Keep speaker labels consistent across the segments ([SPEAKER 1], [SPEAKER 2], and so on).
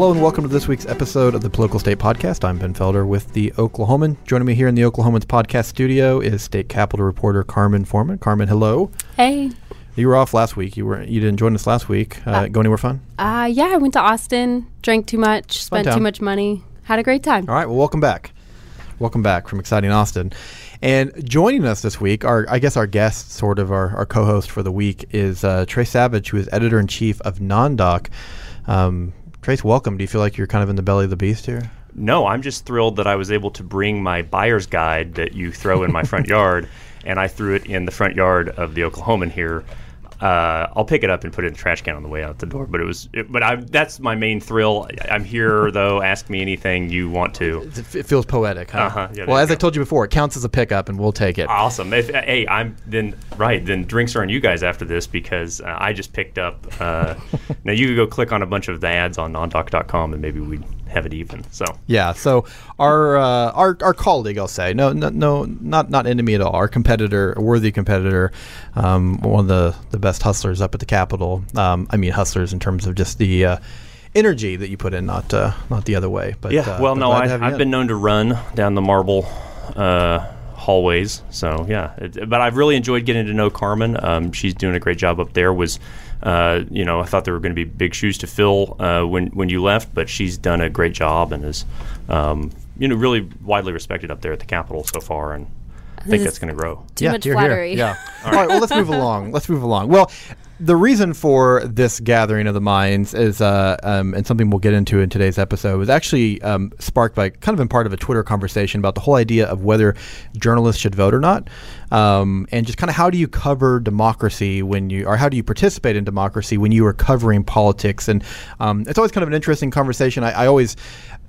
[SPEAKER 1] Hello and welcome to this week's episode of the Political State Podcast. I'm Ben Felder with the Oklahoman. Joining me here in the Oklahoman's podcast studio is state capitol reporter Carmen Forman. Carmen, hello.
[SPEAKER 2] Hey.
[SPEAKER 1] You were off last week. You were you didn't join us last week. Uh, uh, go anywhere fun?
[SPEAKER 2] Uh, yeah, I went to Austin, drank too much, spent too much money, had a great time.
[SPEAKER 1] All right, well, welcome back. Welcome back from exciting Austin. And joining us this week, our I guess our guest, sort of our, our co-host for the week, is uh, Tres Savage, who is editor in chief of NonDoc. Um, Tres, welcome. Do you feel like you're kind of in the belly of the beast here?
[SPEAKER 3] No, I'm just thrilled that I was able to bring my buyer's guide that you throw in my front yard, and I threw it in the front yard of the Oklahoman here uh, I'll pick it up and put it in the trash can on the way out the door. But it was, it, but I, that's my main thrill. I'm here though. Ask me anything you want to.
[SPEAKER 1] It feels poetic, huh? Uh-huh. Yeah, well, as go. I told you before, it counts as a pickup, and we'll take it.
[SPEAKER 3] Awesome. If, hey, I'm then right. Then drinks are on you guys after this because uh, I just picked up. Uh, now you could go click on a bunch of the ads on nondoc.com and maybe we'd have it even. So
[SPEAKER 1] yeah. So our uh, our our colleague, I'll say, no, no, no, not not enemy at all. Our competitor, a worthy competitor, um, one of the the best hustlers up at the Capitol. Um, I mean, hustlers in terms of just the. Uh, energy that you put in, not uh, not the other way. But
[SPEAKER 3] yeah, uh, well, no, I, have been known to run down the marble uh, hallways. So yeah, it, but I've really enjoyed getting to know Carmen. Um, she's doing a great job up there. Was uh, you know, I thought there were going to be big shoes to fill uh, when when you left, but she's done a great job and is, um, you know, really widely respected up there at the Capitol so far, and I think that's going to grow.
[SPEAKER 2] Too yeah, much flattery.
[SPEAKER 1] Yeah. All right. All right. Well, let's move along. Let's move along. Well, the reason for this gathering of the minds is, uh, um, and something we'll get into in today's episode, was actually um, sparked by kind of in part of a Twitter conversation about the whole idea of whether journalists should vote or not, um, and just kind of how do you cover democracy when you, or how do you participate in democracy when you are covering politics, and um, it's always kind of an interesting conversation. I, I always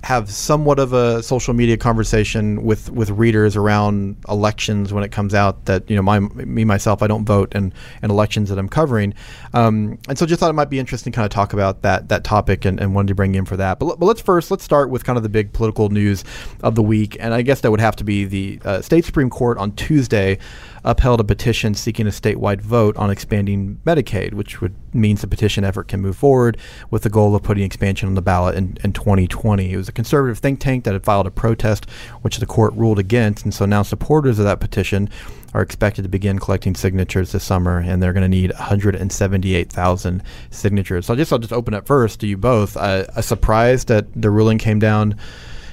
[SPEAKER 1] have somewhat of a social media conversation with with readers around elections when it comes out that you know my me myself I don't vote in, in elections that I'm covering. Um, and so just thought it might be interesting to kind of talk about that that topic and, and wanted to bring you in for that. But, but let's first let's start with kind of the big political news of the week. And I guess that would have to be the uh, state Supreme Court on Tuesday upheld a petition seeking a statewide vote on expanding Medicaid, which would means the petition effort can move forward with the goal of putting expansion on the ballot in, in 2020. It was a conservative think tank that had filed a protest, which the court ruled against, and so now supporters of that petition are expected to begin collecting signatures this summer, and they're going to need 178,000 signatures. So I guess I'll just open it first to you both. Uh, a surprise that the ruling came down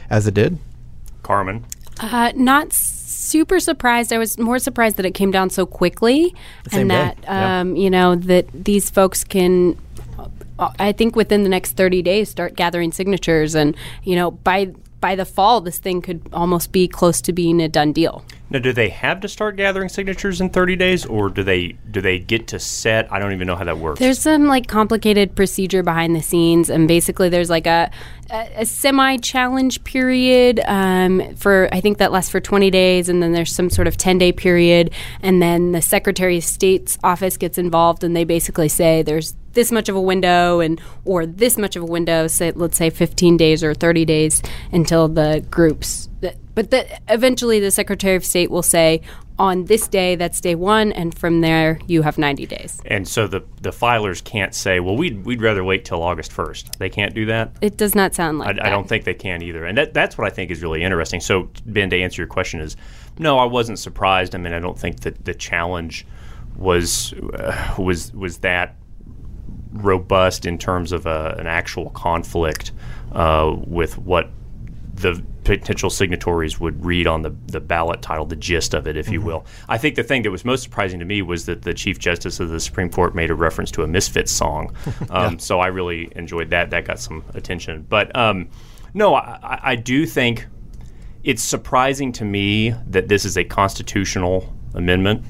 [SPEAKER 1] as it did?
[SPEAKER 3] Carmen.
[SPEAKER 2] Uh, not super surprised. I was more surprised that it came down so quickly, and that um, you know that these folks can. Uh, I think within the next 30 days, start gathering signatures, and you know by by the fall, this thing could almost be close to being a done deal.
[SPEAKER 3] Now, do they have to start gathering signatures in 30 days, or do they do they get to set? I don't even know how that works.
[SPEAKER 2] There's some like complicated procedure behind the scenes, and basically there's like a a, a semi challenge period um, for I think that lasts for 20 days, and then there's some sort of 10 day period, and then the Secretary of State's office gets involved, and they basically say there's this much of a window and or this much of a window say let's say 15 days or 30 days until the groups but the, eventually, the Secretary of State will say, on this day, that's day one, and from there, you have 90 days.
[SPEAKER 3] And so the, the filers can't say, well, we'd, we'd rather wait till August 1st. They can't do that?
[SPEAKER 2] It does not sound like
[SPEAKER 3] I, I don't think they can either. And that, that's what I think is really interesting. So, Ben, to answer your question, is no, I wasn't surprised. I mean, I don't think that the challenge was, uh, was, was that robust in terms of a, an actual conflict uh, with what the potential signatories would read on the, the ballot title, the gist of it, if mm-hmm. you will. I think the thing that was most surprising to me was that the Chief Justice of the Supreme Court made a reference to a Misfits song. Um, yeah. So I really enjoyed that. That got some attention. But um, no, I, I do think it's surprising to me that this is a constitutional amendment,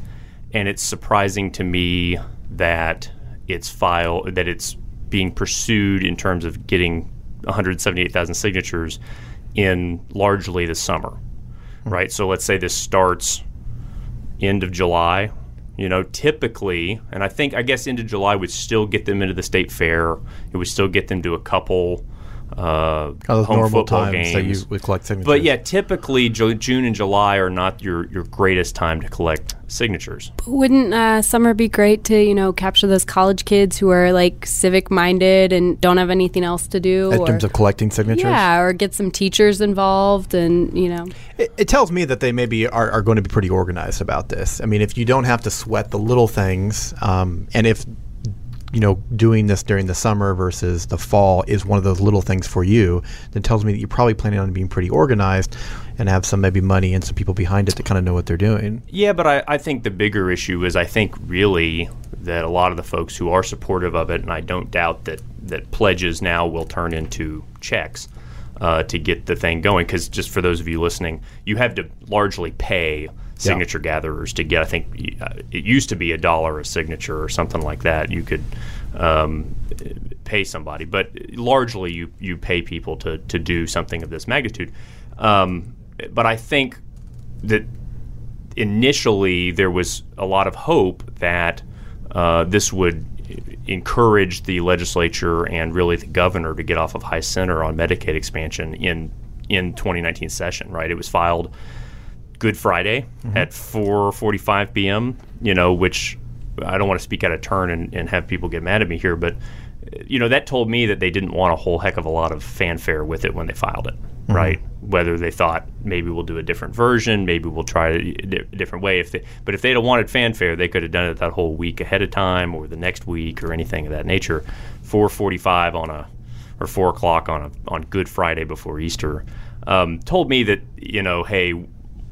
[SPEAKER 3] and it's surprising to me that it's file that it's being pursued in terms of getting 178,000 signatures in largely the summer, mm-hmm. right? So let's say this starts end of July. You know, typically, and I think I guess end of July would still get them into the state fair. It would still get them to a couple uh,
[SPEAKER 1] those
[SPEAKER 3] home
[SPEAKER 1] normal
[SPEAKER 3] football
[SPEAKER 1] times
[SPEAKER 3] games.
[SPEAKER 1] that you would collect signatures.
[SPEAKER 3] But yeah, typically Ju- June and July are not your, your greatest time to collect signatures.
[SPEAKER 2] But Wouldn't uh, summer be great to you know capture those college kids who are like civic minded and don't have anything else to do?
[SPEAKER 1] in
[SPEAKER 2] or-
[SPEAKER 1] terms of collecting signatures,
[SPEAKER 2] yeah, or get some teachers involved and you know.
[SPEAKER 1] It, it tells me that they maybe are, are going to be pretty organized about this. I mean, if you don't have to sweat the little things, um, and if you know doing this during the summer versus the fall is one of those little things for you, that tells me that you're probably planning on being pretty organized and have some maybe money and some people behind it to kind of know what they're doing.
[SPEAKER 3] Yeah, but I, I think the bigger issue is I think really that a lot of the folks who are supportive of it, and I don't doubt that, that pledges now will turn into checks uh, to get the thing going. Because just for those of you listening, you have to largely pay signature gatherers to get. I think uh, it used to be a dollar a signature or something like that. You could um, pay somebody, but largely you you pay people to to do something of this magnitude. Um, but I think that initially there was a lot of hope that uh, this would encourage the legislature and really the governor to get off of high center on Medicaid expansion in in 2019 session. Right, it was filed Good Friday at 4:45 p.m. You know, which I don't want to speak out of turn and, and have people get mad at me here, but you know that told me that they didn't want a whole heck of a lot of fanfare with it when they filed it, right? Whether they thought maybe we'll do a different version, maybe we'll try it a different way. If they, but if they'd have wanted fanfare, they could have done it that whole week ahead of time or the next week or anything of that nature. 4:45 on a or four o'clock on a on Good Friday before Easter um, told me that you know, hey,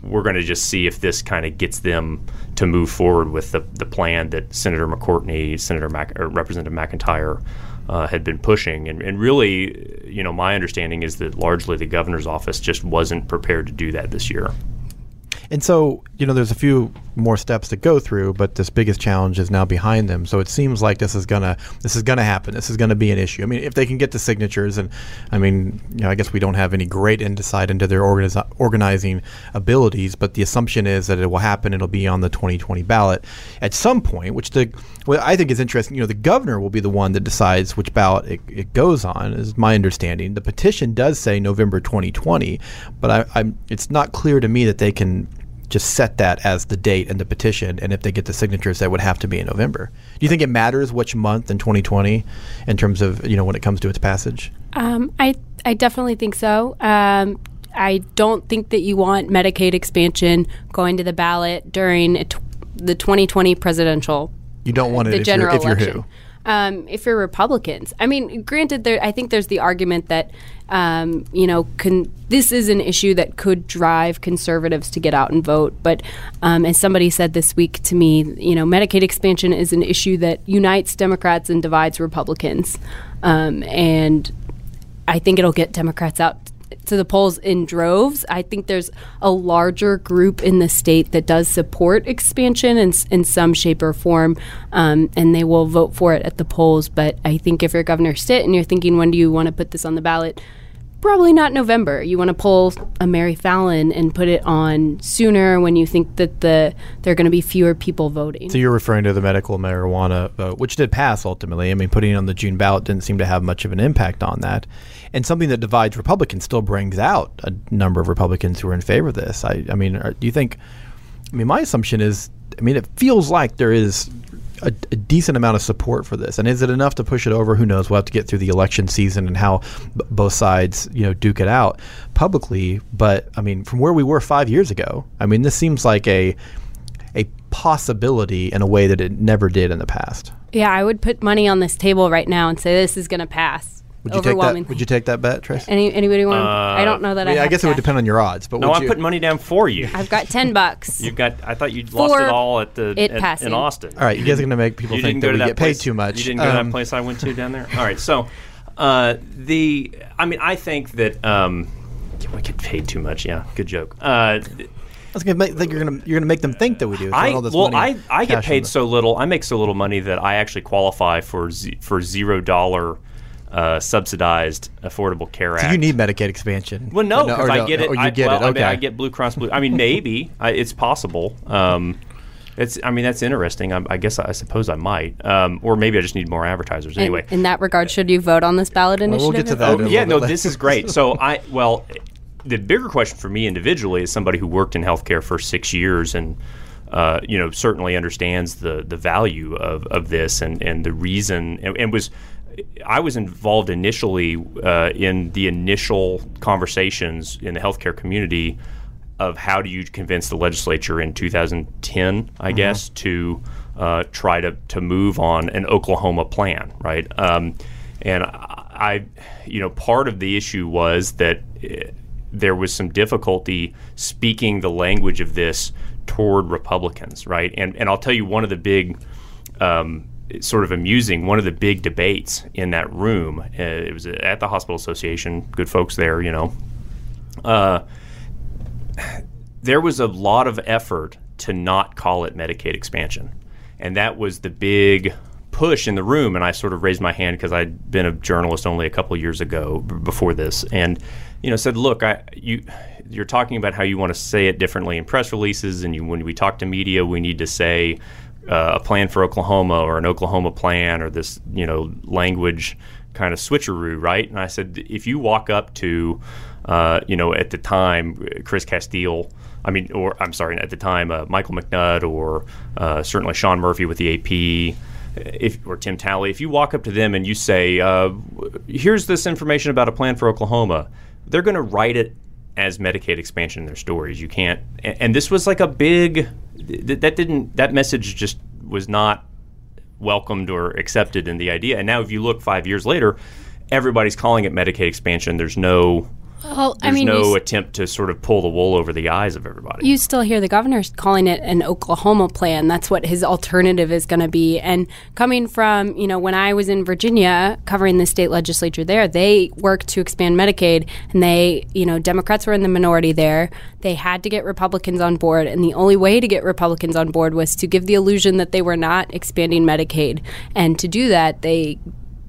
[SPEAKER 3] we're going to just see if this kind of gets them to move forward with the, the plan that Senator McCortney, Senator Mac, or Representative McEntire uh, had been pushing. And, and really, you know, my understanding is that largely the governor's office just wasn't prepared to do that this year.
[SPEAKER 1] And so, you know, there's a few more steps to go through, but this biggest challenge is now behind them. So it seems like this is gonna this is gonna happen. This is gonna be an issue. I mean, if they can get the signatures, and I mean, you know, I guess we don't have any great insight into their organiz- organizing abilities, but the assumption is that it will happen. It'll be on the 2020 ballot at some point, which the I think is interesting. You know, the governor will be the one that decides which ballot it, it goes on. Is my understanding. The petition does say November 2020, but I, I'm it's not clear to me that they can just set that as the date and the petition, and if they get the signatures, that would have to be in November. Do you think it matters which month in 2020 in terms of you know when it comes to its passage?
[SPEAKER 2] Um, I I definitely think so. Um, I don't think that you want Medicaid expansion going to the ballot during a the 2020 presidential
[SPEAKER 1] You don't want it
[SPEAKER 2] the
[SPEAKER 1] if you're,
[SPEAKER 2] general
[SPEAKER 1] if you're
[SPEAKER 2] election.
[SPEAKER 1] who.
[SPEAKER 2] Um, if you're Republicans, I mean, granted, there I think there's the argument that um, you know con- this is an issue that could drive conservatives to get out and vote. But um, as somebody said this week to me, you know, Medicaid expansion is an issue that unites Democrats and divides Republicans, um, and I think it'll get Democrats out to the polls in droves. I think there's a larger group in the state that does support expansion in, in some shape or form, um, and they will vote for it at the polls. But I think if you're Governor Stitt and you're thinking, when do you want to put this on the ballot? Probably not November. You want to pull a Mary Fallin and put it on sooner when you think that the there are going to be fewer people voting.
[SPEAKER 1] So you're referring to the medical marijuana vote, which did pass ultimately. I mean, putting it on the June ballot didn't seem to have much of an impact on that. And something that divides Republicans still brings out a number of Republicans who are in favor of this. I, I mean, are, do you think? I mean, my assumption is, I mean, it feels like there is a, a decent amount of support for this. And is it enough to push it over? Who knows? We'll have to get through the election season and how b- both sides, you know, duke it out publicly. But I mean, from where we were five years ago, I mean, this seems like a a possibility in a way that it never did in the past.
[SPEAKER 2] yeah, I would put money on this table right now and say this is going to pass.
[SPEAKER 1] Would you take that?
[SPEAKER 2] overwhelmingly.
[SPEAKER 1] Would you take that bet, Tres?
[SPEAKER 2] Any anybody want? I don't know that
[SPEAKER 1] I,
[SPEAKER 2] I.
[SPEAKER 1] mean, I
[SPEAKER 2] have
[SPEAKER 1] guess it would depend on your odds, but
[SPEAKER 3] No, I'm putting money down for you.
[SPEAKER 2] I've got ten bucks.
[SPEAKER 3] You've got. I thought you lost it all at the
[SPEAKER 2] it
[SPEAKER 3] at-
[SPEAKER 2] passing.
[SPEAKER 3] in Austin.
[SPEAKER 1] all right, you guys are going to make people
[SPEAKER 3] you
[SPEAKER 1] think
[SPEAKER 3] didn't go
[SPEAKER 1] that
[SPEAKER 3] to
[SPEAKER 1] we
[SPEAKER 3] that
[SPEAKER 1] get paid too much.
[SPEAKER 3] You didn't go to
[SPEAKER 1] Um,
[SPEAKER 3] that place I went to down there. All right, so uh, the I mean I think that um, we get paid too much. Yeah, good joke. Uh,
[SPEAKER 1] I was going to make, think you're going to you're going to make them think that we do.
[SPEAKER 3] I
[SPEAKER 1] all this
[SPEAKER 3] well
[SPEAKER 1] money
[SPEAKER 3] I, I get paid so little. I make so little money that I actually qualify for z- for zero dollar uh, subsidized Affordable Care
[SPEAKER 1] So
[SPEAKER 3] Act.
[SPEAKER 1] you need Medicaid expansion.
[SPEAKER 3] Well, no,
[SPEAKER 1] Or
[SPEAKER 3] because
[SPEAKER 1] or
[SPEAKER 3] I
[SPEAKER 1] no,
[SPEAKER 3] get it.
[SPEAKER 1] Or you
[SPEAKER 3] I,
[SPEAKER 1] get
[SPEAKER 3] well,
[SPEAKER 1] it.
[SPEAKER 3] I,
[SPEAKER 1] Okay.
[SPEAKER 3] mean, I get Blue Cross Blue. I mean, maybe I, it's possible. Um, It's, I mean, that's interesting. I, I guess I suppose I might, um, or maybe I just need more advertisers. Anyway,
[SPEAKER 2] in, in that regard, should you vote on this ballot initiative?
[SPEAKER 1] we'll get to that.
[SPEAKER 3] Oh,
[SPEAKER 1] in a
[SPEAKER 3] yeah, no,
[SPEAKER 1] bit
[SPEAKER 3] this is great. So I, well, the bigger question for me individually is somebody who worked in healthcare for six years and, uh, you know, certainly understands the the value of, of this and, and the reason and, and was. I was involved initially uh, in the initial conversations in the healthcare community of how do you convince the legislature in 2010, I guess, to uh, try to, to move on an Oklahoma plan, right? Um, and I, you know, part of the issue was that eh, there was some difficulty speaking the language of this toward Republicans, right? And and I'll tell you one of the big. Um, sort of amusing. One of the big debates in that room, uh, it was at the Hospital Association. Good folks there, you know. Uh, there was a lot of effort to not call it Medicaid expansion. And that was the big push in the room. And I sort of raised my hand because I'd been a journalist only a couple years ago b- before this. And, you know, said, look, I, you, you're talking about how you want to say it differently in press releases. And you, when we talk to media, we need to say uh, a plan for Oklahoma or an Oklahoma plan or this, you know, language kind of switcheroo, right? And I said, if you walk up to, uh, you know, at the time, Chris Casteel, I mean, or I'm sorry, at the time, uh, Michael McNutt or uh, certainly Sean Murphy with the AP, if, or Tim Talley, if you walk up to them and you say, uh, here's this information about a plan for Oklahoma, they're going to write it as Medicaid expansion in their stories. You can't, and, and this was like a big, th- that didn't, that message just was not welcomed or accepted in the idea. And now, if you look five years later, everybody's calling it Medicaid expansion. There's no
[SPEAKER 2] Well, I
[SPEAKER 3] there's
[SPEAKER 2] mean,
[SPEAKER 3] no attempt to sort of pull the wool over the eyes of everybody.
[SPEAKER 2] you still hear the governor calling it an Oklahoma plan. That's what his alternative is going to be. And coming from, you know, when I was in Virginia covering the state legislature there, they worked to expand Medicaid, and they, you know, Democrats were in the minority there. They had to get Republicans on board, and the only way to get Republicans on board was to give the illusion that they were not expanding Medicaid. And to do that, they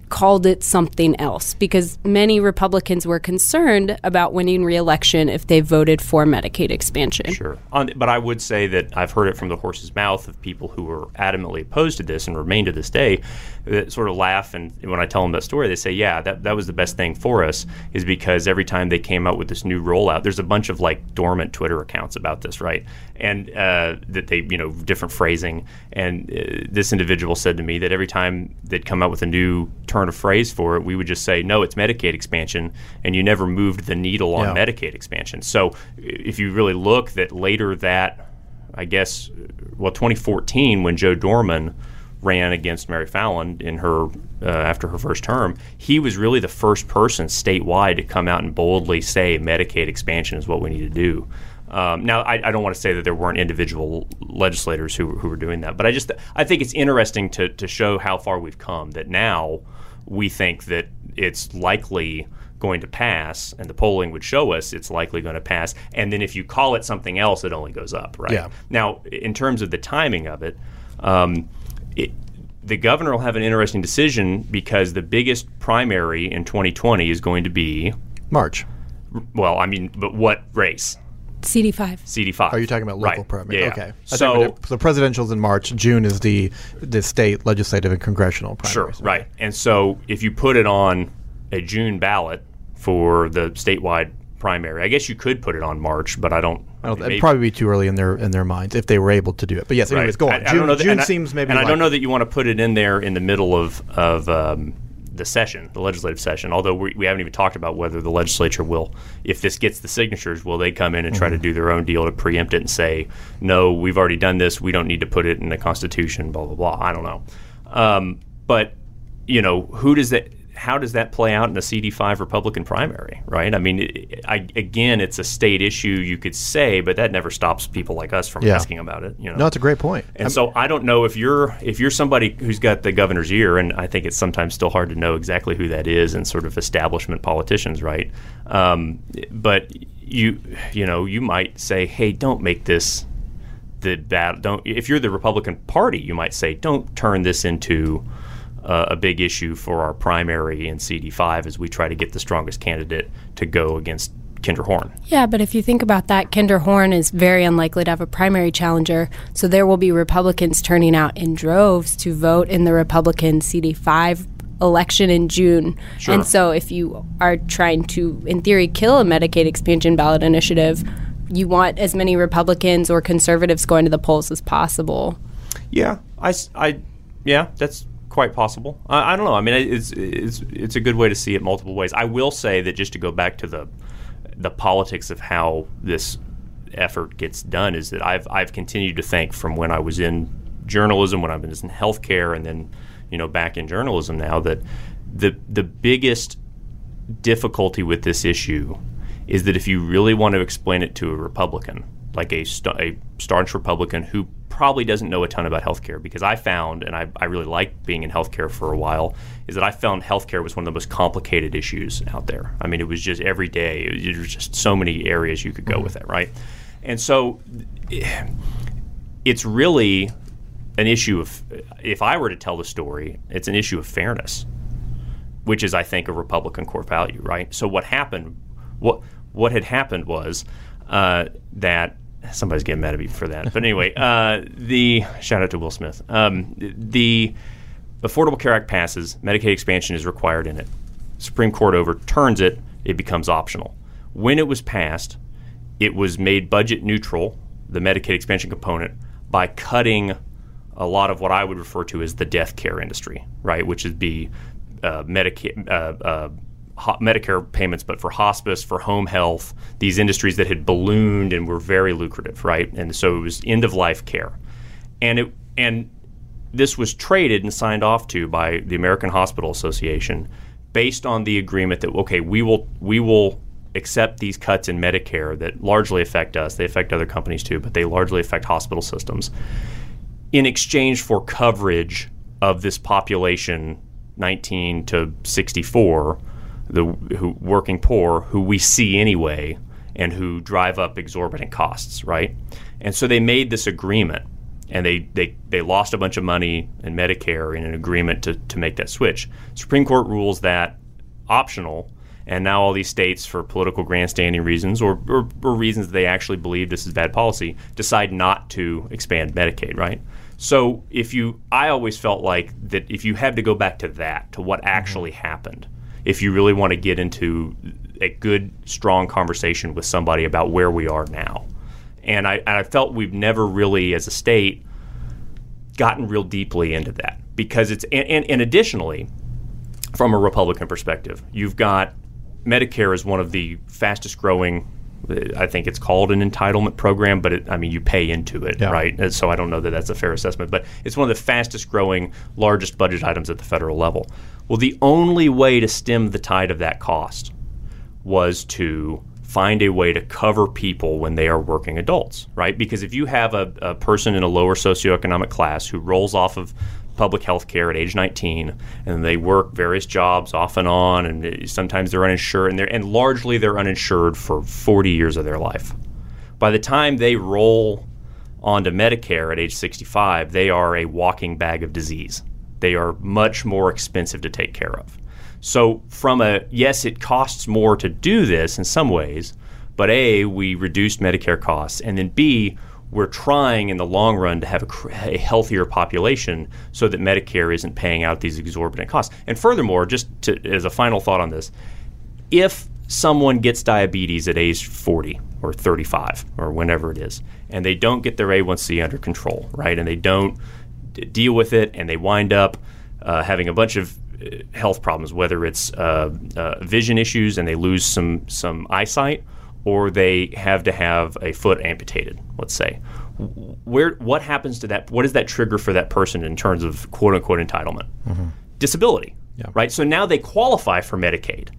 [SPEAKER 2] called it something else because many Republicans were concerned about winning re-election if they voted for Medicaid expansion.
[SPEAKER 3] Sure. But I would say that I've heard it from the horse's mouth of people who were adamantly opposed to this and remain to this day that sort of laugh. And when I tell them that story, they say, yeah, that, that was the best thing for us, is because every time they came out with this new rollout, there's a bunch of like dormant Twitter accounts about this, right? And uh, that they, you know, different phrasing. And uh, this individual said to me that every time they'd come out with a new turn of phrase for it, we would just say, no, it's Medicaid expansion. And you never moved the needle on
[SPEAKER 1] Yeah.
[SPEAKER 3] Medicaid expansion. So if you really look that later that, I guess, well, 2014 when Joe Dorman ran against Mary Fallin in her uh, after her first term, he was really the first person statewide to come out and boldly say Medicaid expansion is what we need to do. Um, now, I, I don't want to say that there weren't individual legislators who, who were doing that, but I just I think it's interesting to, to show how far we've come. That now we think that it's likely going to pass, and the polling would show us it's likely going to pass. And then if you call it something else, it only goes up, right?
[SPEAKER 1] Yeah.
[SPEAKER 3] Now, in terms of the timing of it, um, it the governor will have an interesting decision because the biggest primary in 2020 is going to be,
[SPEAKER 1] March.
[SPEAKER 3] well, I mean, but what race?
[SPEAKER 2] CD5.
[SPEAKER 3] CD5.
[SPEAKER 1] Are you talking about local
[SPEAKER 3] right.
[SPEAKER 1] primary?
[SPEAKER 3] Yeah, yeah.
[SPEAKER 1] Okay. I
[SPEAKER 3] So,
[SPEAKER 1] think the presidential's in March. June is the the state legislative and congressional
[SPEAKER 3] Sure,
[SPEAKER 1] primaries.
[SPEAKER 3] right. And so if you put it on a June ballot for the statewide primary, I guess you could put it on March, but I don't.
[SPEAKER 1] I don't,
[SPEAKER 3] maybe-
[SPEAKER 1] it'd probably be too early in their in their minds if they were able to do it. But yes, anyways, go on.
[SPEAKER 3] I- I
[SPEAKER 1] June,
[SPEAKER 3] don't know that-
[SPEAKER 1] June
[SPEAKER 3] I-
[SPEAKER 1] seems maybe.
[SPEAKER 3] And I don't know that you want to put it in there in the middle of of um, the session, the legislative session. Although we, we haven't even talked about whether the legislature will, if this gets the signatures, will they come in and
[SPEAKER 1] Mm-hmm.
[SPEAKER 3] try to do their own deal to preempt it and say, no, we've already done this. We don't need to put it in the Constitution. Blah blah blah. I don't know. Um, but you know, who does that? How does that play out in the CD5 Republican primary, right? I mean, it, I, again, it's a state issue, you could say, but that never stops people like us from
[SPEAKER 1] Yeah.
[SPEAKER 3] asking about it. You know,
[SPEAKER 1] No, it's a great point.
[SPEAKER 3] and so I don't know if you're if you're somebody who's got the governor's ear, and I think it's sometimes still hard to know exactly who that is, and sort of establishment politicians, right? Um, but you you know you might say, hey, don't make this the bad. Don't if you're the Republican Party, you might say, don't turn this into uh, a big issue for our primary in CD5 as we try to get the strongest candidate to go against Kendra Horn.
[SPEAKER 2] Yeah, but if you think about that, Kendra Horn is very unlikely to have a primary challenger. So there will be Republicans turning out in droves to vote in the Republican CD5 election in June.
[SPEAKER 3] Sure.
[SPEAKER 2] And so if you are trying to, in theory, kill a Medicaid expansion ballot initiative, you want as many Republicans or conservatives going to the polls as possible.
[SPEAKER 3] Yeah, I, I yeah, that's quite possible. I, I, don't know. I mean, it's it's it's a good way to see it multiple ways. I will say that just to go back to the the politics of how this effort gets done is that I've I've continued to think from when I was in journalism, when I was in healthcare, and then you know back in journalism now that the the biggest difficulty with this issue is that if you really want to explain it to a Republican, like a, a staunch Republican who probably doesn't know a ton about healthcare, because I found, and I, I really liked being in healthcare for a while, is that I found healthcare was one of the most complicated issues out there. I mean, it was just every day, there was just so many areas you could go mm-hmm. with it, right? And so it's really an issue of, if I were to tell the story, it's an issue of fairness, which is, I think, a Republican core value, right? So what happened, what what had happened was uh, that somebody's getting mad at me for that. But anyway, uh, the shout out to Will Smith. Um, the Affordable Care Act passes, Medicaid expansion is required in it. Supreme Court overturns it, it becomes optional. When it was passed, it was made budget neutral, the Medicaid expansion component, by cutting a lot of what I would refer to as the death care industry, right? Which would be uh, Medicaid, uh, uh Medicare payments, but for hospice, for home health, these industries that had ballooned and were very lucrative, right? And so it was end of life care, and it and this was traded and signed off to by the American Hospital Association based on the agreement that okay, we will we will accept these cuts in Medicare that largely affect us. They affect other companies too, but they largely affect hospital systems. In exchange for coverage of this population 19 to 64 the who working poor who we see anyway and who drive up exorbitant costs, right? And so they made this agreement and they, they, they lost a bunch of money in Medicare in an agreement to, to make that switch. Supreme Court rules that optional, and now all these states, for political grandstanding reasons or, or, or reasons they actually believe this is bad policy, decide not to expand Medicaid, right? So if you, I always felt like that if you had to go back to that, to what actually mm-hmm. happened, if you really want to get into a good, strong conversation with somebody about where we are now. And I, and I felt we've never really, as a state, gotten real deeply into that because it's, and, and, and additionally, from a Republican perspective, you've got Medicare is one of the fastest growing I think it's called an entitlement program, but it, I mean, you pay into it, yeah. right? And so I don't know that that's a fair assessment, but it's one of the fastest growing, largest budget items at the federal level. Well, the only way to stem the tide of that cost was to find a way to cover people when they are working adults, right? Because if you have a, a person in a lower socioeconomic class who rolls off of public health care at age 19 and they work various jobs off and on and sometimes they're uninsured and, they're, and largely they're uninsured for 40 years of their life by the time they roll onto medicare at age 65 they are a walking bag of disease they are much more expensive to take care of so from a yes it costs more to do this in some ways but a we reduced medicare costs and then b we're trying in the long run to have a, a, healthier population so that Medicare isn't paying out these exorbitant costs. And furthermore, just to, as a final thought on this, if someone gets diabetes at age 40 or 35 or whenever it is, and they don't get their A1C under control, right, and they don't deal with it, and they wind up uh, having a bunch of uh, health problems, whether it's uh, uh, vision issues and they lose some some eyesight, or they have to have a foot amputated, let's say. Where what happens to that? What is that trigger for that person in terms of quote unquote entitlement? Mm-hmm. Disability, yeah. right? So now they qualify for Medicaid.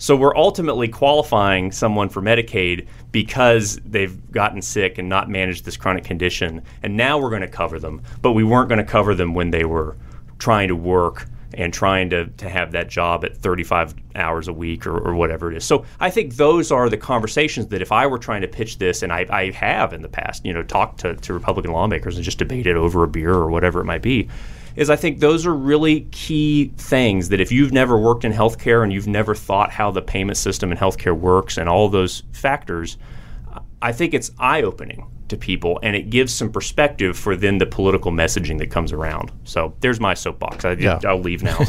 [SPEAKER 3] So we're ultimately qualifying someone for Medicaid because they've gotten sick and not managed this chronic condition, and now we're going to cover them. But we weren't going to cover them when they were trying to work and trying to, to have that job at 35 hours a week or, or whatever it is. So I think those are the conversations that if I were trying to pitch this, and I, I have in the past, you know, talked to, to Republican lawmakers and just debated over a beer or whatever it might be, is I think those are really key things that if you've never worked in healthcare and you've never thought how the payment system in healthcare works and all those factors, I think it's eye opening to people and it gives some perspective for then the political messaging that comes around. So there's my soapbox. I,
[SPEAKER 1] Yeah.
[SPEAKER 3] I'll leave now.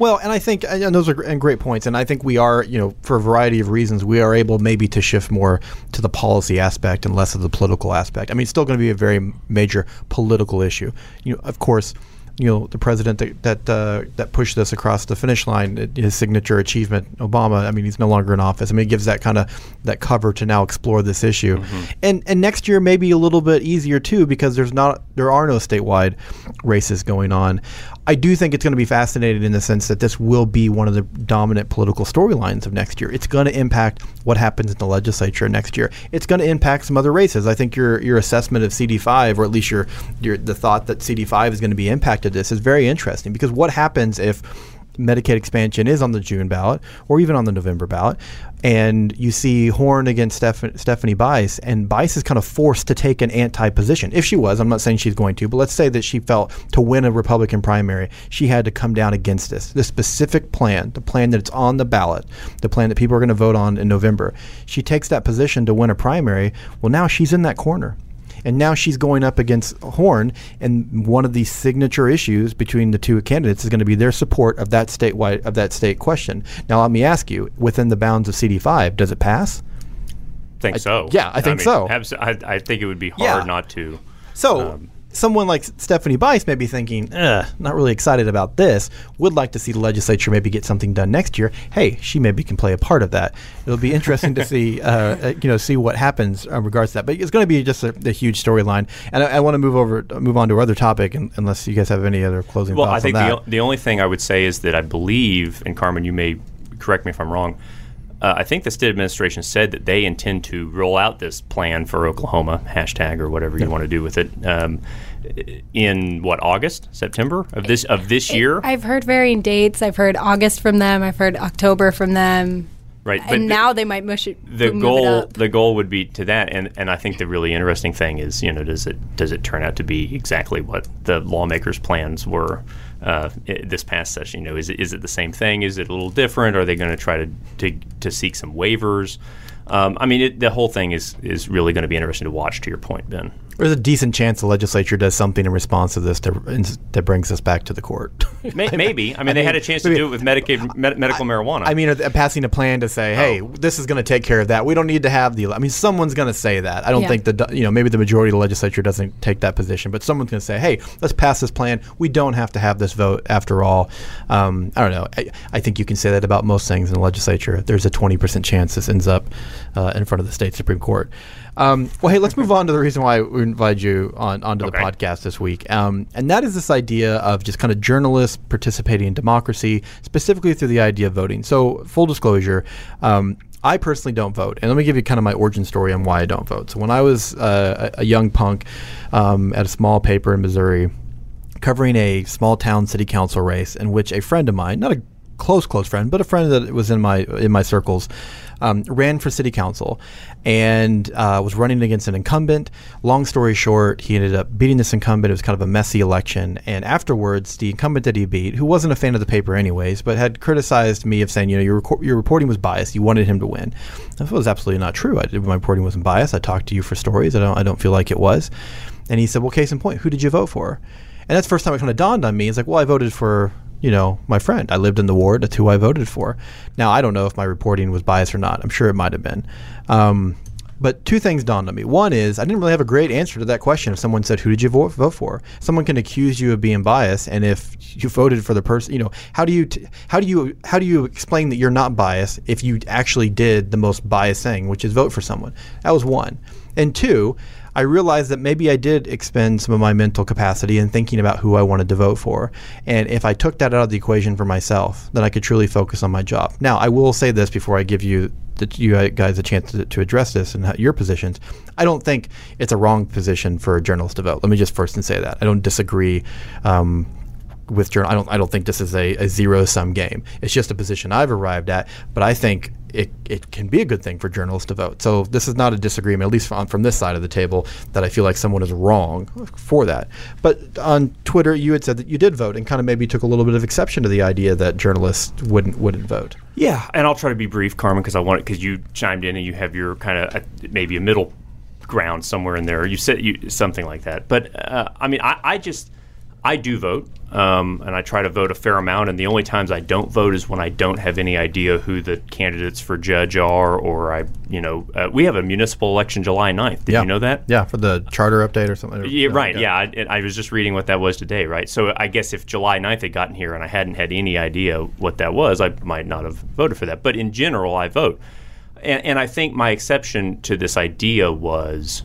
[SPEAKER 1] Well, and I think uh, and those are and great points, and I think we are, you know, for a variety of reasons, we are able maybe to shift more to the policy aspect and less of the political aspect. I mean, it's still going to be a very major political issue. You know, of course, you know, the president that that, uh, that pushed this across the finish line, his signature achievement, Obama. I mean, he's no longer in office. I mean, it gives that kind of that cover to now explore this issue, and and next year maybe a little bit easier too because there's not there are no statewide races going on. I do think it's going to be fascinating in the sense that this will be one of the dominant political storylines of next year. It's going to impact what happens in the legislature next year. It's going to impact some other races. I think your your assessment of CD5, or at least your your the thought that CD5 is going to be impacted, this is very interesting because what happens if Medicaid expansion is on the June ballot or even on the November ballot, and you see Horn against Steph- Stephanie Bice, and Bice is kind of forced to take an anti position. If she was, I'm not saying she's going to, but let's say that she felt to win a Republican primary, she had to come down against this. The specific plan, the plan that's on the ballot, the plan that people are going to vote on in November. She takes that position to win a primary. Well, now she's in that corner. And now she's going up against Horn, and one of the signature issues between the two candidates is going to be their support of that statewide of that state question. Now, let me ask you: within the bounds of CD5, does it pass?
[SPEAKER 3] think so.
[SPEAKER 1] yeah, I think
[SPEAKER 3] mean,
[SPEAKER 1] so.
[SPEAKER 3] abso- I, I think it would be hard
[SPEAKER 1] Yeah.
[SPEAKER 3] not to.
[SPEAKER 1] So,
[SPEAKER 3] Um,
[SPEAKER 1] someone like Stephanie Bice may be thinking, Ugh, not really excited about this. Would like to see the legislature maybe get something done next year. Hey, she maybe can play a part of that. It'll be interesting to see, uh, uh, you know, see what happens in regards to that. But it's going to be just a, a huge storyline. And I, I want to move over, move on to our other topic, un unless you guys have any other closing
[SPEAKER 3] Well,
[SPEAKER 1] thoughts
[SPEAKER 3] I think
[SPEAKER 1] on
[SPEAKER 3] the,
[SPEAKER 1] that.
[SPEAKER 3] o- the only thing I would say is that I believe, and Carmen, you may correct me if I'm wrong. Uh, I think the state administration said that they intend to roll out this plan for Oklahoma hashtag or whatever you want to do with it um, in what August, September of this of this year,
[SPEAKER 4] I've heard varying dates. I've heard August from them. I've heard October from them.
[SPEAKER 3] right?
[SPEAKER 4] and now they might mush it.
[SPEAKER 3] the
[SPEAKER 4] move it
[SPEAKER 3] goal
[SPEAKER 4] up.
[SPEAKER 3] the goal would be to that and and I think the really interesting thing is you know does it does it turn out to be exactly what the lawmakers plans were uh, this past session you know is it is it the same thing? Is it a little different? Are they going to try to to seek some waivers? Um, I mean it, the whole thing is is really going to be interesting to watch to your point Ben
[SPEAKER 1] There's a decent chance the legislature does something in response to this to, that brings us back to the court.
[SPEAKER 3] Maybe I mean they had a chance to
[SPEAKER 1] maybe-
[SPEAKER 3] do it with Medicaid med, medical marijuana
[SPEAKER 1] I mean, uh, passing a plan to say, "Hey,
[SPEAKER 3] Oh.
[SPEAKER 1] this is going to take care of that. We don't need to have the." I mean, someone's going to say that. I don't
[SPEAKER 4] Yeah.
[SPEAKER 1] think the you know maybe the majority of the legislature doesn't take that position, but someone's going to say, "Hey, let's pass this plan. We don't have to have this vote after all." Um, I don't know. I, I think you can say that about most things in the legislature. There's a 20% chance this ends up uh, in front of the state supreme court. Um, well, hey, let's move on to the reason why we invited you on onto the
[SPEAKER 3] Okay.
[SPEAKER 1] podcast this week, um, and that is this idea of just kind of journalists participating in democracy, specifically through the idea of voting. So, full disclosure. Um, I personally don't vote, and let me give you kind of my origin story on why I don't vote. So, when I was uh, a, a young punk um, at a small paper in Missouri, covering a small town city council race in which a friend of mine, not a close close friend, but a friend that was in my in my circles, um, ran for city council and uh, was running against an incumbent. Long story short, he ended up beating this incumbent. It was kind of a messy election, and afterwards, the incumbent that he beat, who wasn't a fan of the paper anyways, but had criticized me of saying, you know, your reco- your reporting was biased. You wanted him to win. That was absolutely not true. I, my reporting wasn't biased. I talked to you for stories. I don't I don't feel like it was. And he said, well, case in point, who did you vote for? And that's the first time it kind of dawned on me. It's like, well, I voted for, you know, my friend. I lived in the ward. That's who I voted for. Now, I don't know if my reporting was biased or not. I'm sure it might have been. Um, but two things dawned on me. One is I didn't really have a great answer to that question. If someone said, "Who did you vote, for?" Someone can accuse you of being biased, and if you voted for the person, you know, how do you t- how do you how do you explain that you're not biased if you actually did the most biased thing, which is vote for someone? That was one. And two, I realized that maybe I did expend some of my mental capacity in thinking about who I wanted to vote for. And if I took that out of the equation for myself, then I could truly focus on my job. Now, I will say this before I give you the, you guys a chance to, to address this and your positions. I don't think it's a wrong position for a journalist to vote. Let me just first and say that. I don't disagree. Um, with journal. I don't I don't think this is a, a zero sum game. It's just a position I've arrived at, but I think it, it can be a good thing for journalists to vote. So this is not a disagreement, at least from, from this side of the table, that I feel like someone is wrong for that. But on Twitter, you had said that you did vote and kind of maybe took a little bit of exception to the idea that journalists wouldn't wouldn't vote.
[SPEAKER 3] Yeah, and I'll try to be brief, Carmen, because I want because you chimed in and you have your kind of uh, maybe a middle ground somewhere in there. You said you, something like that, but uh, I mean, I, I just I do vote, um, and I try to vote a fair amount. And the only times I don't vote is when I don't have any idea who the candidates for judge are, or I, you know, uh, we have a municipal election July 9th. Did
[SPEAKER 1] yeah.
[SPEAKER 3] you know that?
[SPEAKER 1] Yeah, for the charter update or something.
[SPEAKER 3] Yeah, right. Yeah, yeah. I, I, was just reading what that was today, right? So I guess if July 9th had gotten here and I hadn't had any idea what that was, I might not have voted for that. But in general, I vote. And, and I think my exception to this idea was.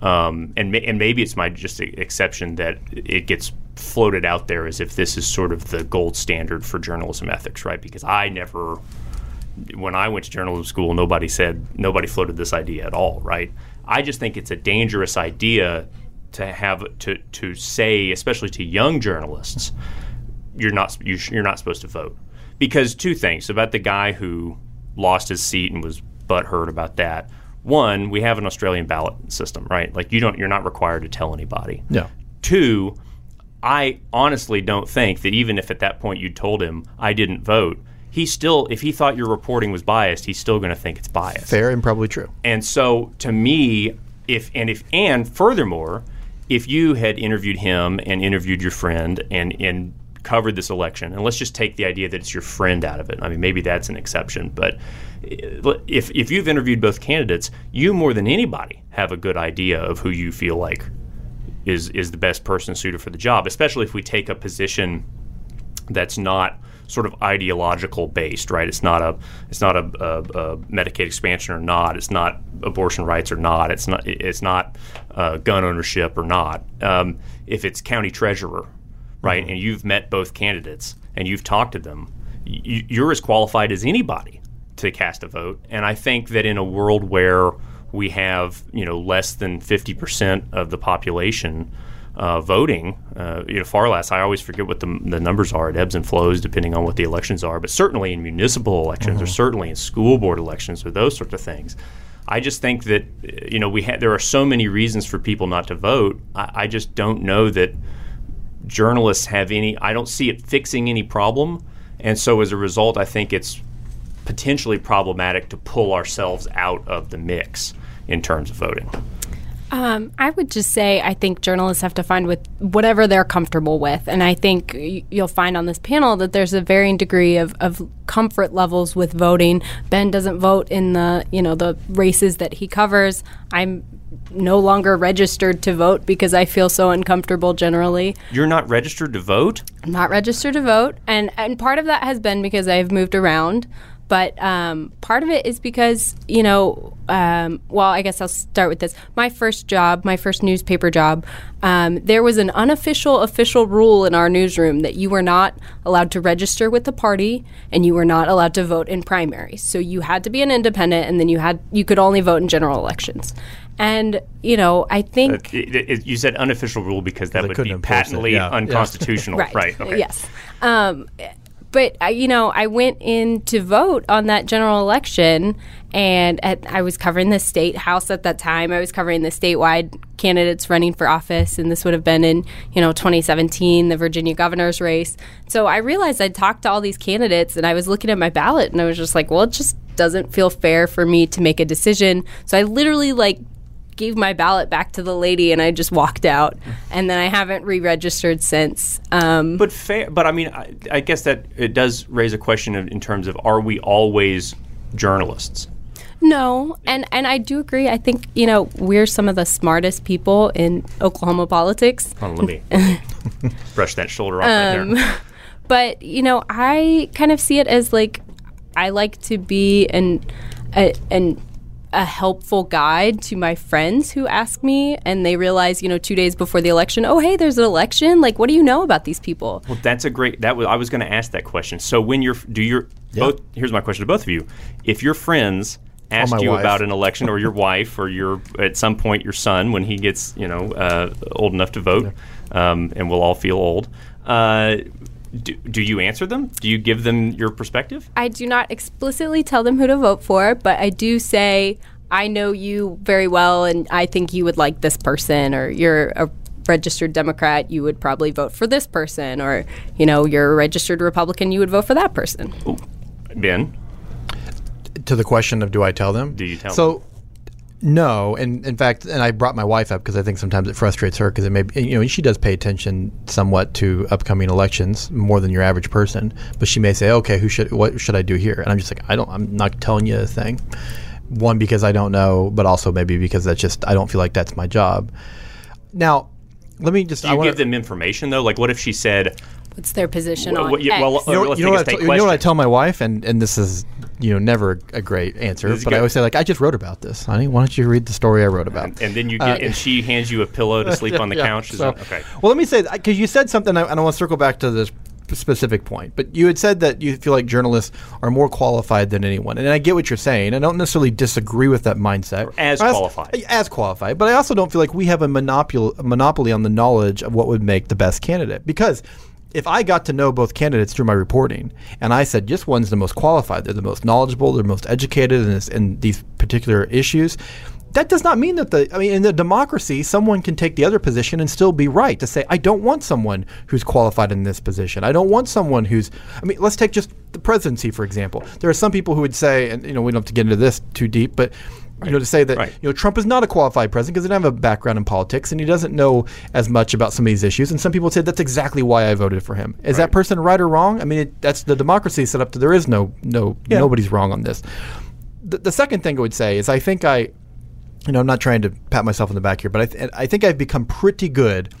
[SPEAKER 3] Um, and, and maybe it's my just exception that it gets floated out there as if this is sort of the gold standard for journalism ethics, right? Because I never, when I went to journalism school, nobody said, nobody floated this idea at all, right? I just think it's a dangerous idea to have to to say, especially to young journalists, you're not you're not supposed to vote because two things about the guy who lost his seat and was butthurt about that. One, we have an Australian ballot system, right? Like you don't, you're not required to tell anybody.
[SPEAKER 1] Yeah.
[SPEAKER 3] Two, I honestly don't think that even if at that point you told him I didn't vote, he still, if he thought your reporting was biased, he's still going to think it's biased.
[SPEAKER 1] Fair and probably true.
[SPEAKER 3] And so, to me, if and if and furthermore, if you had interviewed him and interviewed your friend and and covered this election, and let's just take the idea that it's your friend out of it. I mean, maybe that's an exception, but eh, if if you've interviewed both candidates, you more than anybody have a good idea of who you feel like is is the best person suited for the job, especially if we take a position that's not sort of ideological based, right? It's not a it's not a, a, a Medicaid expansion or not. It's not abortion rights or not. It's not it's not uh, gun ownership or not. Um, if it's county treasurer, right, mm-hmm. and you've met both candidates and you've talked to them, y- you're as qualified as anybody to cast a vote. And I think that in a world where we have you know less than 50% of the population uh, voting. Uh, you know, far less. I always forget what the, the numbers are. It ebbs and flows depending on what the elections are. But certainly in municipal elections, mm-hmm. or certainly in school board elections, or those sorts of things. I just think that you know we ha- there are so many reasons for people not to vote. I, I just don't know that journalists have any. I don't see it fixing any problem. And so as a result, I think it's potentially problematic to pull ourselves out of the mix in terms of voting?
[SPEAKER 2] Um, I would just say I think journalists have to find with whatever they're comfortable with, and I think you'll find on this panel that there's a varying degree of, of comfort levels with voting. Ben doesn't vote in the you know the races that he covers. I'm no longer registered to vote because I feel so uncomfortable generally.
[SPEAKER 3] You're not registered to vote?
[SPEAKER 2] I'm not registered to vote, and and part of that has been because I've moved around. But um, part of it is because, you know, um, well, I guess I'll start with this. My first job, my first newspaper job, um, there was an unofficial official rule in our newsroom that you were not allowed to register with the party and you were not allowed to vote in primaries. So you had to be an independent and then you had you could only vote in general elections. And you know, I think
[SPEAKER 3] uh, it, it, you said unofficial rule because that would be patently yeah. unconstitutional,
[SPEAKER 2] right?
[SPEAKER 3] right okay.
[SPEAKER 2] Yes. Um, but I, you know, I went in to vote on that general election, and at, I was covering the state house at that time. I was covering the statewide candidates running for office, and this would have been in you know 2017, the Virginia governor's race. So I realized I'd talked to all these candidates, and I was looking at my ballot, and I was just like, well, it just doesn't feel fair for me to make a decision. So I literally like gave my ballot back to the lady and I just walked out. And then I haven't re-registered since. Um,
[SPEAKER 3] but fair, but I mean, I, I, guess that it does raise a question of, in terms of are we always journalists?
[SPEAKER 2] No, and and I do agree. I think you know we're some of the smartest people in Oklahoma politics.
[SPEAKER 3] On, let me brush that shoulder off um, right there.
[SPEAKER 2] But you know, I kind of see it as like I like to be an a, an a helpful guide to my friends who ask me and they realize, you know, two days before the election, oh, hey, there's an election. Like, what do you know about these people?
[SPEAKER 3] Well, that's a great, that was, I was going to ask that question. So when you're, do your, yeah. both, here's my question to both of you. If your friends asked you
[SPEAKER 1] wife.
[SPEAKER 3] about an election, or your wife, or your at some point your son when he gets you know uh, old enough to vote, um, and we'll all feel old. Uh, do, do you answer them? Do you give them your perspective?
[SPEAKER 2] I do not explicitly tell them who to vote for, but I do say, I know you very well, and I think you would like this person, or you're a registered Democrat, you would probably vote for this person, or, you know, you're a registered Republican, you would vote for that person.
[SPEAKER 3] Ben,
[SPEAKER 1] to the question of do I tell them?
[SPEAKER 3] Do you tell
[SPEAKER 1] so, No, and in fact, and I brought my wife up because I think sometimes it frustrates her because it may, you know, she does pay attention somewhat to upcoming elections more than your average person. But she may say, "Okay, who should, what should I do here?" And I'm just like, I don't, I'm not telling you a thing. One because I don't know, but also maybe because that's just I don't feel like that's my job. Now, let me just.
[SPEAKER 3] do
[SPEAKER 1] I
[SPEAKER 3] you
[SPEAKER 1] wanna,
[SPEAKER 3] give them information though? Like, what if she said,
[SPEAKER 2] What's their position
[SPEAKER 3] Well,
[SPEAKER 2] on
[SPEAKER 3] well, yeah, well,
[SPEAKER 1] you know, you know what I tell- you know what I tell my wife, and, and this is you know never a great answer, but I always say like, I just wrote about this, honey. Why don't you read the story I wrote about?
[SPEAKER 3] and, and then you
[SPEAKER 1] Uh,
[SPEAKER 3] get, and she hands you a pillow to sleep on the
[SPEAKER 1] Yeah,
[SPEAKER 3] couch.
[SPEAKER 1] So-
[SPEAKER 3] okay.
[SPEAKER 1] Well, let me say because you said something, and I want to circle back to this specific point. But you had said that you feel like journalists are more qualified than anyone, and I get what you're saying. I don't necessarily disagree with that mindset.
[SPEAKER 3] Or as qualified.
[SPEAKER 1] as qualified, but I also don't feel like we have a monopoly a monopoly on the knowledge of what would make the best candidate because. If I got to know both candidates through my reporting, and I said just one's the most qualified, they're the most knowledgeable, they're most educated in, this, in these particular issues, that does not mean that the I mean in the democracy someone can take the other position and still be right to say I don't want someone who's qualified in this position. I don't want someone who's I mean let's take just the presidency for example. There are some people who would say and you know we don't have to get into this too deep but you know to say that
[SPEAKER 3] Right.
[SPEAKER 1] you know Trump is not a qualified president because he doesn't have a background in politics and he doesn't know as much about some of these issues and some people say that's exactly why I voted for him. Is that person right or wrong? I mean it, that's the democracy set up to there is no no nobody's wrong on this. The, the second thing I would say is I think I you know, I'm not trying to pat myself on the back here, but I, th- I think I've become pretty good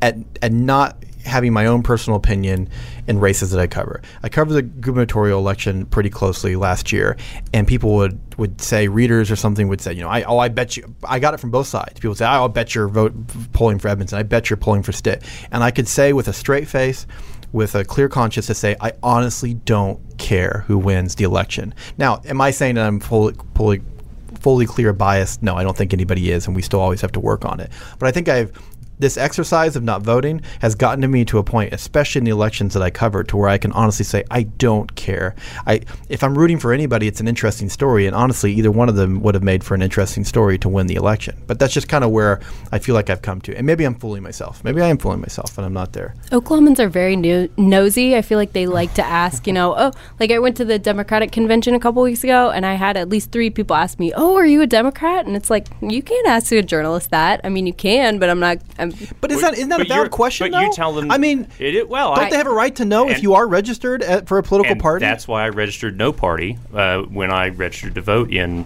[SPEAKER 1] at at not having my own personal opinion in races that I cover. I covered the gubernatorial election pretty closely last year, and people would, would say, readers or something would say, you know, I oh I bet you I got it from both sides. People would say, oh, I'll bet you're vote polling for Edmondson. I bet you're polling for Stitt, and I could say with a straight face. With a clear conscience to say, I honestly don't care who wins the election. Now, am I saying that I'm fully, fully fully clear biased? No, I don't think anybody is, and we still always have to work on it. But I think I've this exercise of not voting has gotten to me to a point, especially in the elections that I covered, to where I can honestly say I don't care. I if I'm rooting for anybody, it's an interesting story, and honestly, either one of them would have made for an interesting story to win the election. But that's just kind of where I feel like I've come to, and maybe I'm fooling myself. Maybe I am fooling myself, and I'm not there.
[SPEAKER 2] Oklahomans are very no- nosy. I feel like they like to ask, you know, oh, like I went to the Democratic convention a couple weeks ago and I had at least three people ask me, oh, are you a Democrat? And it's like, you can't ask a journalist that. I mean, you can, but I'm not. I'm,
[SPEAKER 1] But is that isn't that a valid question?
[SPEAKER 3] but you tell them-
[SPEAKER 1] I mean,
[SPEAKER 3] It is- well,
[SPEAKER 1] don't
[SPEAKER 3] I-
[SPEAKER 1] they have a right to know if you are registered at, for a political
[SPEAKER 3] and
[SPEAKER 1] party?
[SPEAKER 3] That's why I registered no party uh, when I registered to vote in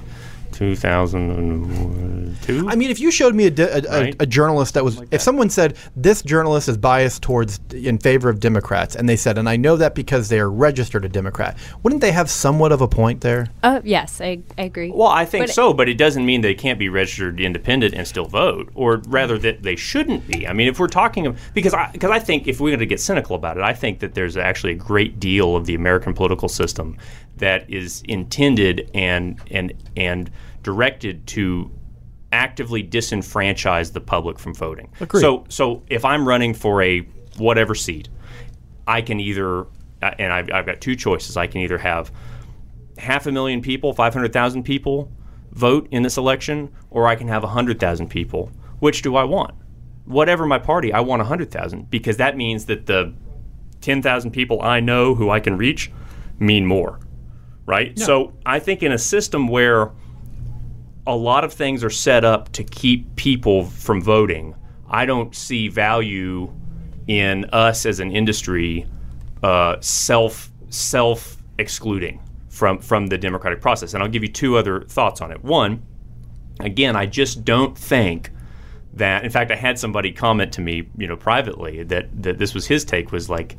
[SPEAKER 3] 2002.
[SPEAKER 1] I mean, if you showed me a, di- a, a-
[SPEAKER 3] Right.
[SPEAKER 1] a journalist that was, if someone said this journalist is biased towards in favor of Democrats, and they said, and I know that because they are registered a Democrat, wouldn't they have somewhat of a point there?
[SPEAKER 2] uh, yes, I, I agree.
[SPEAKER 3] Well, I think
[SPEAKER 2] But-
[SPEAKER 3] so, but it doesn't mean they can't be registered independent and still vote, or rather that they shouldn't be. I mean, if we're talking of, because I because I think if we're going to get cynical about it, I think that there's actually a great deal of the American political system that is intended and and and directed to actively disenfranchise the public from voting.
[SPEAKER 1] Agreed.
[SPEAKER 3] So so if I'm running for a whatever seat, I can either uh, and I've, I've got two choices. I can either have half a million people, 500,000 people vote in this election, or I can have 100,000 people. Which do I want? Whatever my party, I want 100,000 because that means that the 10,000 people I know who I can reach mean more, right? So I think in a system where a lot of things are set up to keep people from voting, I don't see value in us as an industry uh, self self excluding from from the democratic process. And I'll give you two other thoughts on it. One, again, I just don't think that. In fact, I had somebody comment to me, you know, privately that that this was his take was like.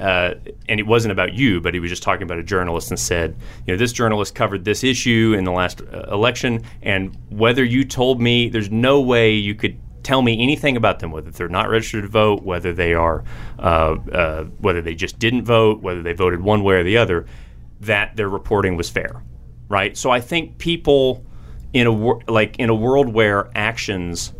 [SPEAKER 3] Uh, and it wasn't about you, but he was just talking about a journalist and said, you know, this journalist covered this issue in the last uh, election, and whether you told me, there's no way you could tell me anything about them, whether they're not registered to vote, whether they are, uh, uh, whether they just didn't vote, whether they voted one way or the other, that their reporting was fair. right? So I think people in a wor- like in a world where actions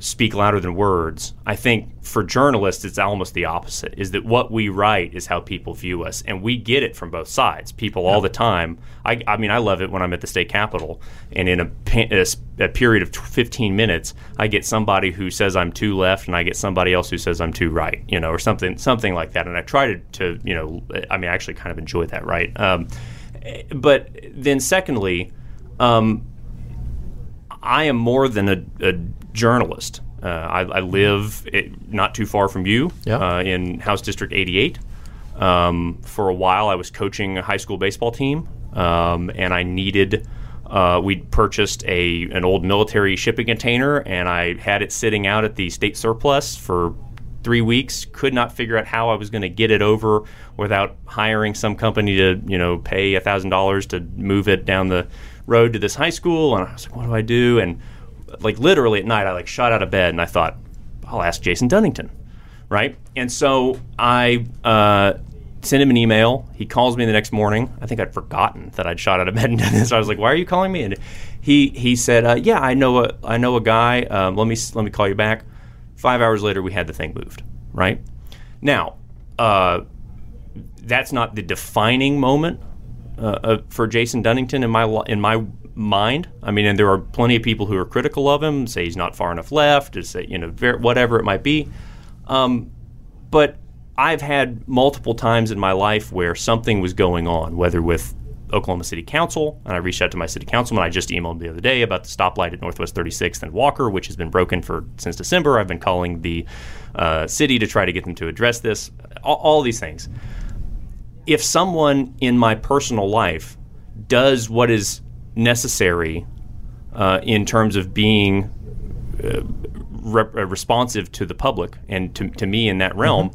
[SPEAKER 3] speak louder than words. I think for journalists, it's almost the opposite. Is that what we write is how people view us, and we get it from both sides. People all the time. I, I mean, I love it when I'm at the state capitol, and in a, a a period of 15 minutes, I get somebody who says I'm too left, and I get somebody else who says I'm too right, you know, or something, something like that. And I try to, to you know, I mean, I actually kind of enjoy that, right? Um, eh, but then, secondly. Um, I am more than a, a journalist. Uh, I, I live it, not too far from you
[SPEAKER 1] Yeah.
[SPEAKER 3] uh, in House District 88. Um, for a while, I was coaching a high school baseball team, um, and I needed. Uh, we'd purchased a an old military shipping container, and I had it sitting out at the state surplus for three weeks. Could not figure out how I was going to get it over without hiring some company to you know pay a thousand dollars to move it down the road to this high school. And I was like, what do I do? And like literally at night, I like shot out of bed and I thought, I'll ask Jason Dunnington, right? And so I uh, sent him an email. He calls me the next morning. I think I'd forgotten that I'd shot out of bed and done this. I was like, "Why are you calling me?" And he he said, uh, "Yeah, I know a I know a guy. Um, let me let me call you back." Five hours later, we had the thing moved. Right now, uh, that's not the defining moment uh, uh, for Jason Dunnington in my in my mind. I mean, and there are plenty of people who are critical of him, say he's not far enough left, say you know ver- whatever it might be. Um, but I've had multiple times in my life where something was going on, whether with Oklahoma City Council, and I reached out to my city councilman. I just emailed the other day about the stoplight at Northwest 36th and Walker, which has been broken for since December. I've been calling the uh, city to try to get them to address this. All, all these things if someone in my personal life does what is necessary uh, in terms of being uh, rep- uh, responsive to the public and to, to me in that realm,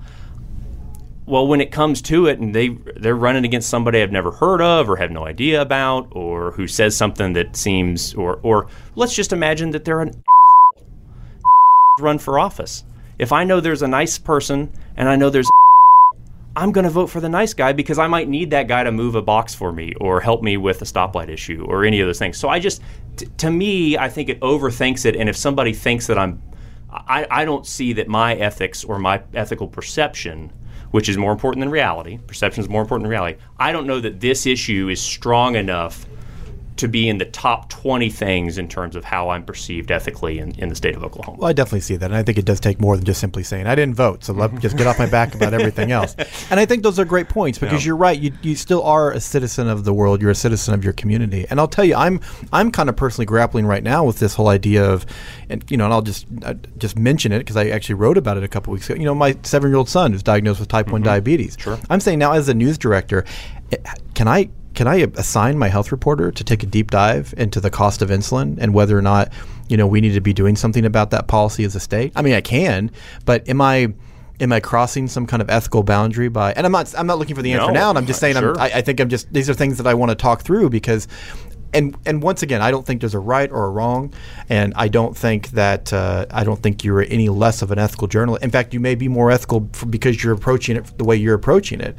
[SPEAKER 3] well, when it comes to it, and they they're running against somebody I've never heard of or have no idea about, or who says something that seems, or or let's just imagine that they're an asshole. Run for office. If I know there's a nice person and I know there's I'm going to vote for the nice guy because I might need that guy to move a box for me or help me with a stoplight issue or any of those things. So I just, t- to me, I think it overthinks it. And if somebody thinks that I'm, I, I don't see that my ethics or my ethical perception, which is more important than reality, perception is more important than reality. I don't know that this issue is strong enough to be in the top 20 things in terms of how I'm perceived ethically in, in the state of Oklahoma.
[SPEAKER 1] Well, I definitely see that, and I think it does take more than just simply saying I didn't vote, so let me just get off my back about everything else. And I think those are great points because you're right. You, you still are a citizen of the world. You're a citizen of your community. And I'll tell you, I'm I'm kind of personally grappling right now with this whole idea of, and you know, and I'll just uh, just mention it because I actually wrote about it a couple weeks ago. You know, my seven year old son is diagnosed with type one diabetes.
[SPEAKER 3] Sure.
[SPEAKER 1] I'm saying now as a news director, eh, can I can I assign my health reporter to take a deep dive into the cost of insulin and whether or not you know we need to be doing something about that policy as a state? I mean, I can, but am I am I crossing some kind of ethical boundary by? And I'm not I'm not looking for the answer
[SPEAKER 3] No,
[SPEAKER 1] now. And I'm just uh, saying
[SPEAKER 3] sure.
[SPEAKER 1] I'm, I, I think I'm just these are things that I want to talk through because. And, and once again, I don't think there's a right or a wrong, and I don't think that uh, I don't think you're any less of an ethical journalist. In fact, you may be more ethical f because you're approaching it the way you're approaching it.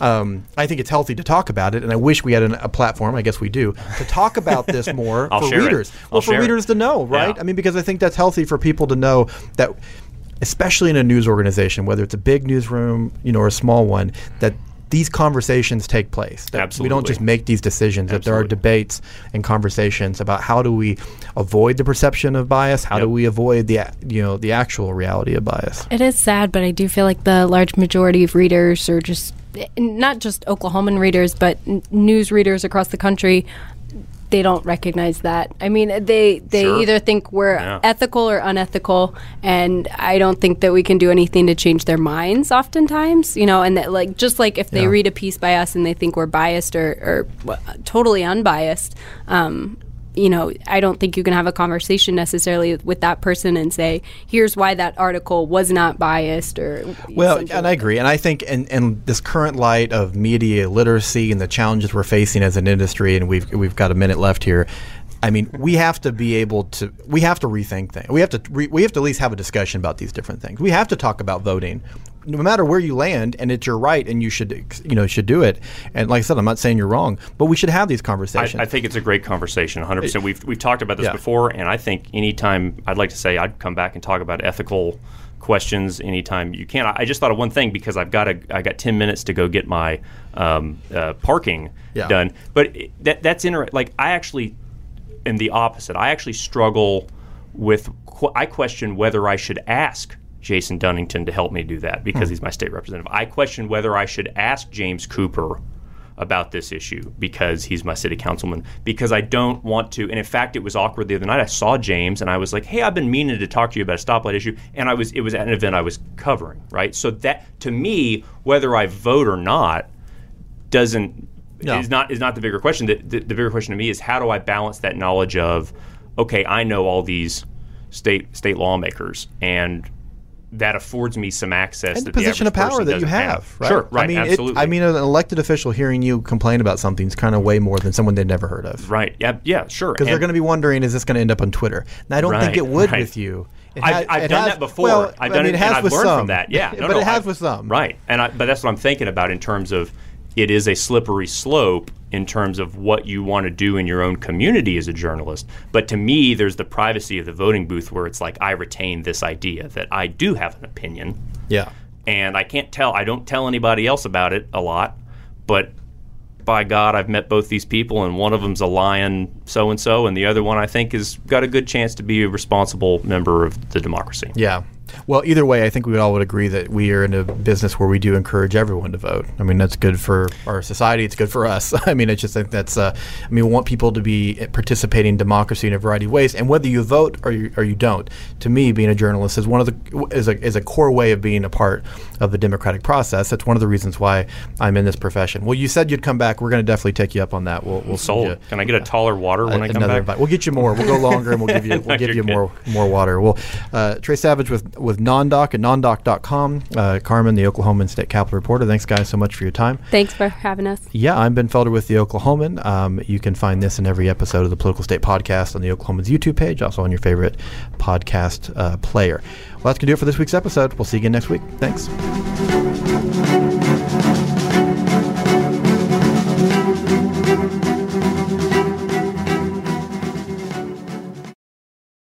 [SPEAKER 1] Um, I think it's healthy to talk about it, and I wish we had an, a platform. I guess we do to talk about this more for readers. Well, for
[SPEAKER 3] share it.
[SPEAKER 1] readers to know, right?
[SPEAKER 3] Yeah.
[SPEAKER 1] I mean, because I think that's healthy for people to know that, especially in a news organization, whether it's a big newsroom, you know, or a small one, that these conversations take place. That we don't just make these decisions. That there are debates and conversations about how do we avoid the perception of bias? How do we avoid the you know the actual reality of bias?
[SPEAKER 4] It is sad, but I do feel like the large majority of readers, are just not just Oklahoman readers, but n- news readers across the country, they don't recognize that. I mean, they they
[SPEAKER 3] Sure.
[SPEAKER 4] either think we're
[SPEAKER 3] Yeah.
[SPEAKER 4] ethical or unethical, and I don't think that we can do anything to change their minds. Oftentimes, you know, and that like just like if they
[SPEAKER 1] Yeah.
[SPEAKER 4] read a piece by us and they think we're biased or, or totally unbiased. Um, you know, I don't think you can have a conversation necessarily with that person and say, "Here's why that article was not biased." Or
[SPEAKER 1] Well, and I agree, and I think in, in this current light of media literacy and the challenges we're facing as an industry, and we've we've got a minute left here. I mean, we have to be able to we have to rethink things. We have to re, we have to at least have a discussion about these different things. We have to talk about voting. No matter where you land, and it's your right, and you should you know should do it. And like I said, I'm not saying you're wrong, but we should have these conversations.
[SPEAKER 3] I, I think it's a great conversation. 100. percent We've we've talked about this
[SPEAKER 1] Yeah.
[SPEAKER 3] before, and I think anytime I'd like to say I'd come back and talk about ethical questions anytime you can. I, I just thought of one thing because I've got a I got 10 minutes to go get my um, uh, parking
[SPEAKER 1] Yeah.
[SPEAKER 3] done. But it, that that's interesting. Like I actually am the opposite. I actually struggle with. Qu- I question whether I should ask Jason Dunnington to help me do that because hmm. he's my state representative. I question whether I should ask James Cooper about this issue because he's my city councilman because I don't want to and in fact it was awkward the other night I saw James and I was like hey I've been meaning to talk to you about a stoplight issue and I was it was at an event I was covering right so that to me whether I vote or not doesn't
[SPEAKER 1] No.
[SPEAKER 3] is not is not the bigger question. The, the, the bigger question to me is how do I balance that knowledge of, okay, I know all these state state lawmakers, and that affords me some access
[SPEAKER 1] and the position
[SPEAKER 3] the
[SPEAKER 1] of power that you
[SPEAKER 3] doesn't
[SPEAKER 1] have, right?
[SPEAKER 3] Sure, right,
[SPEAKER 1] I mean, it-
[SPEAKER 3] absolutely.
[SPEAKER 1] I mean, an elected official hearing you complain about something is kind of way more than someone they've never heard of.
[SPEAKER 3] right, yeah, yeah, sure.
[SPEAKER 1] Because they're going to be wondering, is this going to end up on Twitter? And I don't think it would
[SPEAKER 3] right.
[SPEAKER 1] with you. It
[SPEAKER 3] I've,
[SPEAKER 1] ha-
[SPEAKER 3] I've
[SPEAKER 1] it
[SPEAKER 3] done
[SPEAKER 1] has-
[SPEAKER 3] that before.
[SPEAKER 1] Well,
[SPEAKER 3] I've
[SPEAKER 1] I
[SPEAKER 3] done
[SPEAKER 1] mean,
[SPEAKER 3] it,
[SPEAKER 1] it has
[SPEAKER 3] and I've
[SPEAKER 1] with
[SPEAKER 3] learned
[SPEAKER 1] some.
[SPEAKER 3] from that. Yeah, no,
[SPEAKER 1] but
[SPEAKER 3] no,
[SPEAKER 1] it has
[SPEAKER 3] I've-
[SPEAKER 1] with some.
[SPEAKER 3] Right, and I, but that's what I'm thinking about in terms of it is a slippery slope in terms of what you want to do in your own community as a journalist. But to me, there's the privacy of the voting booth where it's like I retain this idea that I do have an opinion
[SPEAKER 1] Yeah.
[SPEAKER 3] and I can't tell. I don't tell anybody else about it a lot, but by God, I've met both these people, and one of them's a lion so and so, and the other one I think has got a good chance to be a responsible member of the democracy.
[SPEAKER 1] Yeah. Well, either way, I think we all would agree that we are in a business where we do encourage everyone to vote. I mean, that's good for our society. It's good for us. I mean, I just think that's. Uh, I mean, we want people to be participating in democracy in a variety of ways, and whether you vote or you, or you don't. To me, being a journalist is one of the is a is a core way of being a part of the democratic process. That's one of the reasons why I'm in this profession. Well, you said you'd come back. We're going to definitely take you up on that. We'll, we'll
[SPEAKER 3] Sold.
[SPEAKER 1] you
[SPEAKER 3] Can I get a taller water when I come back?
[SPEAKER 1] invite. We'll get you more. We'll go longer, and we'll give you we'll give you more more water. Well, uh, Tres Savage with with Nondoc at nondoc.com. Uh, Carmen, the Oklahoman State Capitol reporter. Thanks, guys, so much for your time.
[SPEAKER 2] Thanks for having us.
[SPEAKER 1] Yeah, I'm Ben Felder with the Oklahoman. Um, you can find this in every episode of the Political State Podcast on the Oklahoman's YouTube page, also on your favorite podcast uh, player. Well, that's gonna do it for this week's episode. We'll see you again next week. Thanks.